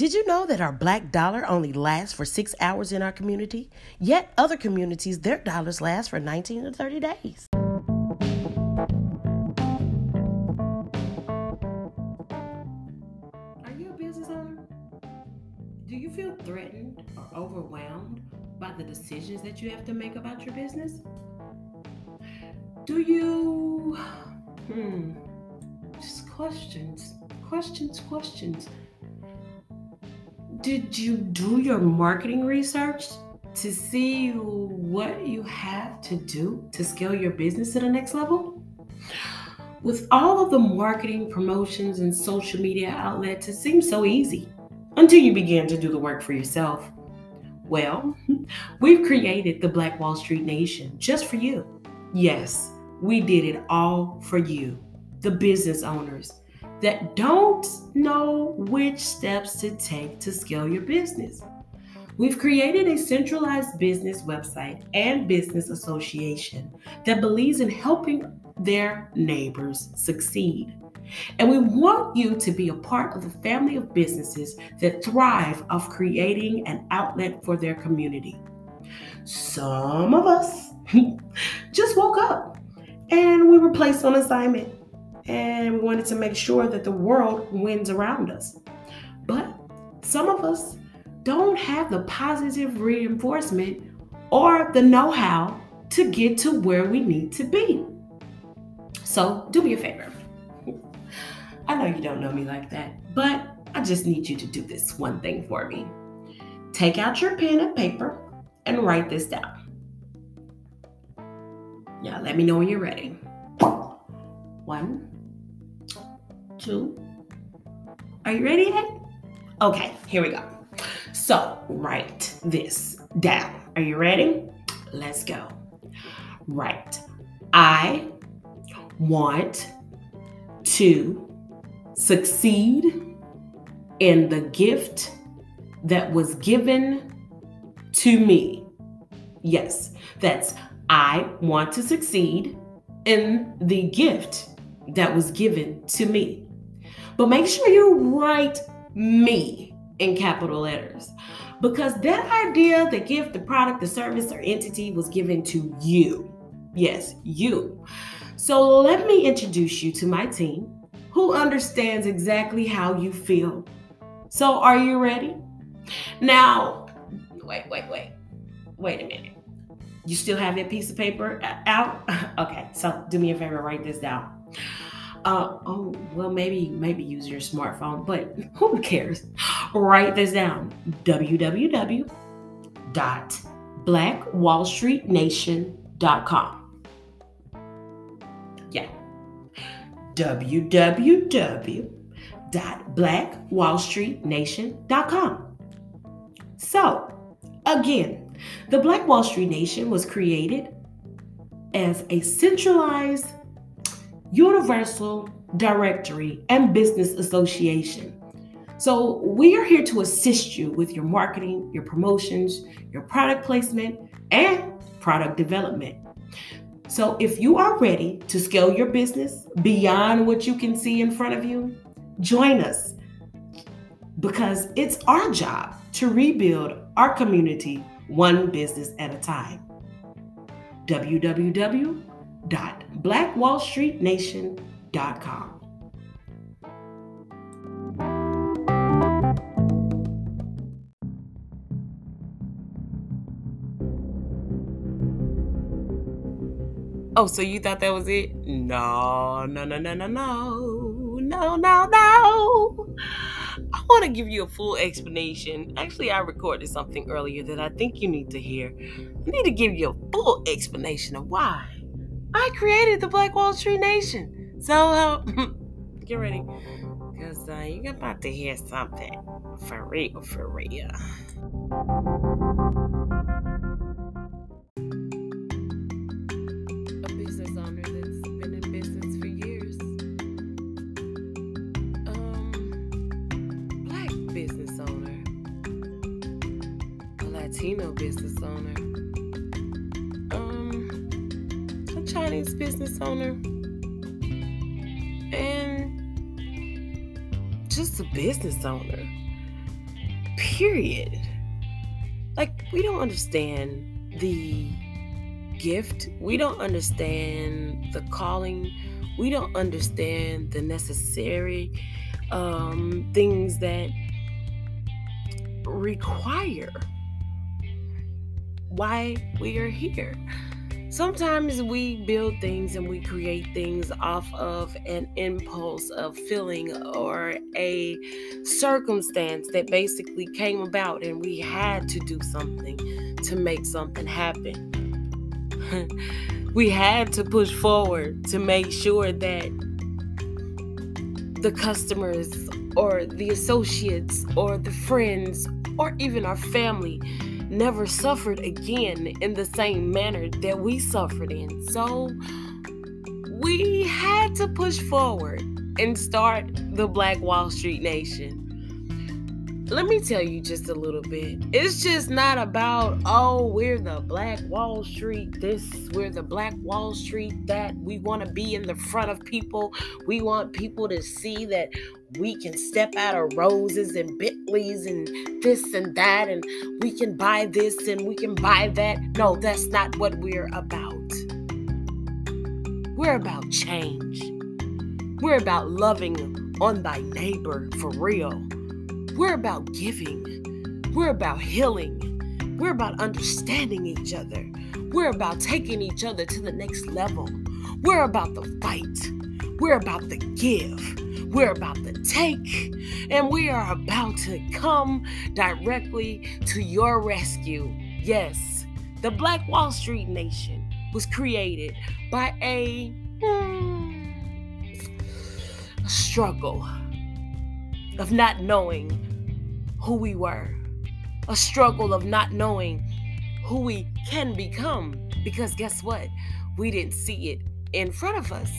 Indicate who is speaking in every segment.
Speaker 1: Did you know that our black dollar only lasts for six hours in our community? Yet other communities, their dollars last for 19 to 30 days.
Speaker 2: Are you a business owner? Do you feel threatened or overwhelmed by the decisions that you have to make about your business? Do you. Hmm. Just questions, questions, questions. Did you do your marketing research to see what you have to do to scale your business to the next level? With all of the marketing, promotions, and social media outlets, it seems so easy until you begin to do the work for yourself. Well, we've created the Black Wall Street Nation just for you. Yes, we did it all for you, the business owners that don't know which steps to take to scale your business. We've created a centralized business website and business association that believes in helping their neighbors succeed. And we want you to be a part of the family of businesses that thrive off creating an outlet for their community. Some of us just woke up and we were placed on assignment and wanted to make sure that the world wins around us. But some of us don't have the positive reinforcement or the know how to get to where we need to be. So, do me a favor. I know you don't know me like that, but I just need you to do this one thing for me. Take out your pen and paper and write this down. Yeah, let me know when you're ready. One, two. Are you ready? Okay, here we go. So, write this down. Are you ready? Let's go. Right. I want to succeed in the gift that was given to me. Yes, that's I want to succeed in the gift that was given to me. But make sure you write me in capital letters because that idea, the gift, the product, the service, or entity was given to you. Yes, you. So let me introduce you to my team who understands exactly how you feel. So, are you ready? Now, wait, wait, wait. Wait a minute. You still have that piece of paper uh, out? Okay, so do me a favor, write this down. Uh, oh, well, maybe maybe use your smartphone, but who cares? Write this down: www.blackwallstreetnation.com. Yeah, www.blackwallstreetnation.com. So, again, the Black Wall Street Nation was created as a centralized universal directory and business association. So, we are here to assist you with your marketing, your promotions, your product placement, and product development. So, if you are ready to scale your business beyond what you can see in front of you, join us because it's our job to rebuild our community one business at a time. www.blackwallstreetnation.com. Oh, so you thought that was it? No, no, no, no, no, no, no, no, no. I want to give you a full explanation. Actually, I recorded something earlier that I think you need to hear. I need to give you a full explanation of why I created the Black Wall Street Nation. So, uh, get ready, because uh, you're about to hear something for real, for real. A business owner that's been in business for years. Um, black business owner. A Latino business owner. Chinese business owner. And just a business owner. Period. Like, we don't understand the gift. We don't understand the calling. We don't understand the necessary um, things that require why we are here. Sometimes we build things and we create things off of an impulse of feeling or a circumstance that basically came about, and we had to do something to make something happen. we had to push forward to make sure that the customers or the associates or the friends or even our family never suffered again in the same manner that we suffered in. So we had to push forward and start the Black Wall Street Nation. Let me tell you just a little bit. It's just not about, oh, we're the Black Wall Street this, we're the Black Wall Street that. We want to be in the front of people. We want people to see that we can step out of roses and Bentleys and this and that, and we can buy this and we can buy that. No, that's not what we're about. We're about change. We're about loving on thy neighbor for real. We're about giving. We're about healing. We're about understanding each other. We're about taking each other to the next level. We're about the fight. We're about the give. We're about the take, and we are about to come directly to your rescue. Yes, the Black Wall Street Nation was created by a, hmm, a struggle of not knowing who we were, a struggle of not knowing who we can become. Because guess what? We didn't see it in front of us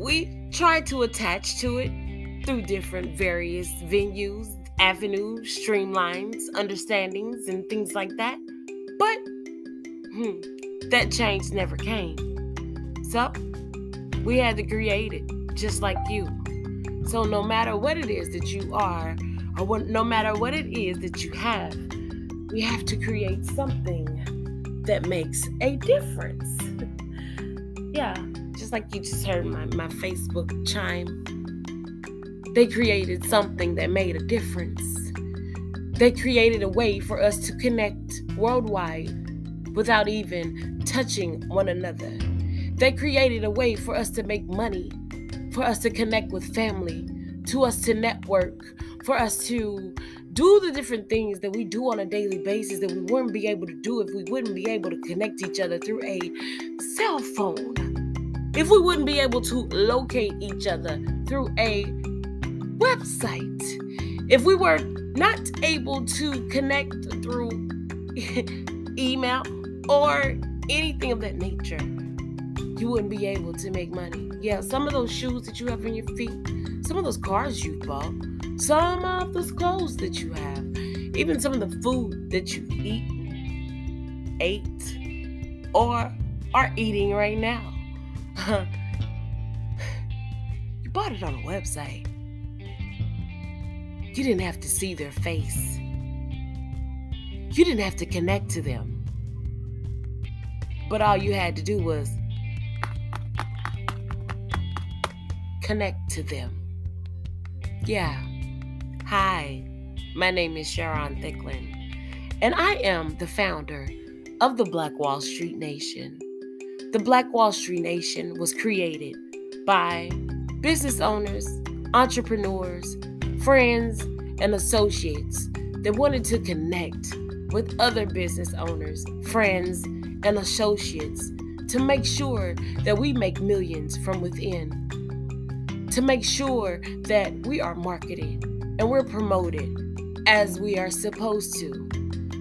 Speaker 2: we tried to attach to it through different various venues, avenues, streamlines, understandings, and things like that. But hmm, that change never came. So we had to create it just like you. So no matter what it is that you are, or what, no matter what it is that you have, we have to create something that makes a difference. yeah just like you just heard my, my Facebook chime, they created something that made a difference. They created a way for us to connect worldwide without even touching one another. They created a way for us to make money, for us to connect with family, to us to network, for us to do the different things that we do on a daily basis that we wouldn't be able to do if we wouldn't be able to connect each other through a cell phone. If we wouldn't be able to locate each other through a website, if we were not able to connect through email or anything of that nature, you wouldn't be able to make money. Yeah, some of those shoes that you have on your feet, some of those cars you bought, some of those clothes that you have, even some of the food that you eat, ate, or are eating right now you bought it on a website. You didn't have to see their face. You didn't have to connect to them. But all you had to do was connect to them. Yeah. Hi, my name is Sharon Thicklin, and I am the founder of the Black Wall Street Nation. The Black Wall Street Nation was created by business owners, entrepreneurs, friends, and associates that wanted to connect with other business owners, friends, and associates to make sure that we make millions from within, to make sure that we are marketed and we're promoted as we are supposed to,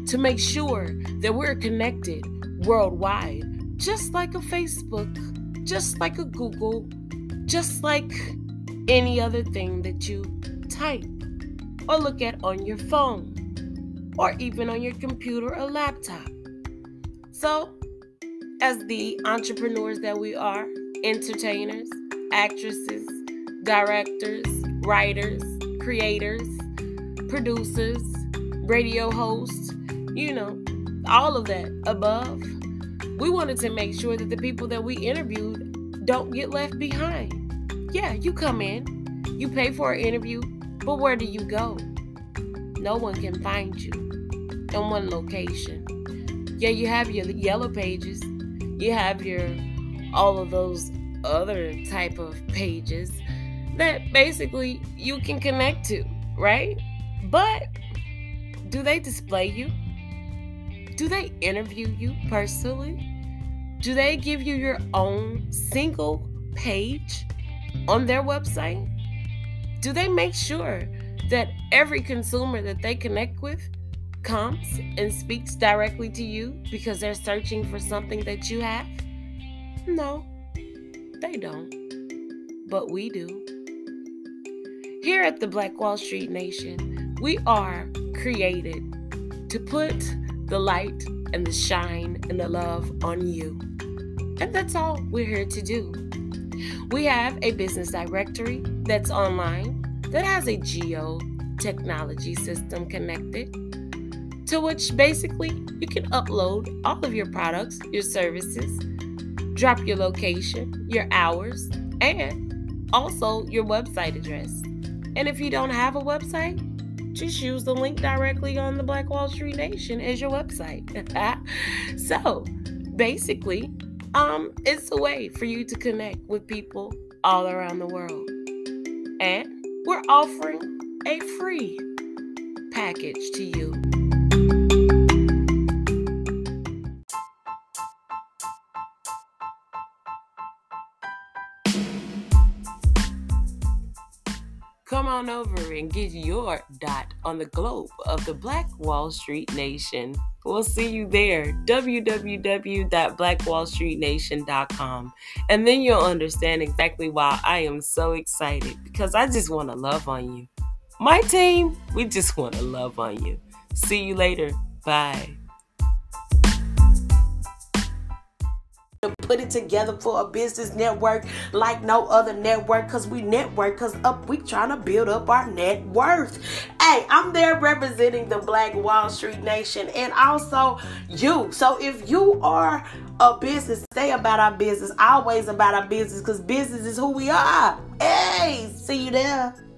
Speaker 2: to make sure that we're connected worldwide just like a Facebook, just like a Google, just like any other thing that you type or look at on your phone or even on your computer or laptop. So, as the entrepreneurs that we are, entertainers, actresses, directors, writers, creators, producers, radio hosts, you know, all of that above. We wanted to make sure that the people that we interviewed don't get left behind. Yeah, you come in, you pay for an interview, but where do you go? No one can find you in one location. Yeah, you have your yellow pages, you have your all of those other type of pages that basically you can connect to, right? But do they display you? Do they interview you personally? Do they give you your own single page on their website? Do they make sure that every consumer that they connect with comes and speaks directly to you because they're searching for something that you have? No, they don't. But we do. Here at the Black Wall Street Nation, we are created to put the light and the shine and the love on you. And that's all we're here to do. We have a business directory that's online that has a geo technology system connected to which basically you can upload all of your products, your services, drop your location, your hours, and also your website address. And if you don't have a website, just use the link directly on the Black Wall Street Nation as your website. so basically, um, it's a way for you to connect with people all around the world. And we're offering a free package to you. Over and get your dot on the globe of the Black Wall Street Nation. We'll see you there. www.blackwallstreetnation.com. And then you'll understand exactly why I am so excited because I just want to love on you. My team, we just want to love on you. See you later. Bye.
Speaker 1: To put it together for a business network like no other network because we network because up we trying to build up our net worth. Hey i'm there representing the black wall street nation and also you. So if you are a business stay about our business always about our business because business is who we are. Hey see you there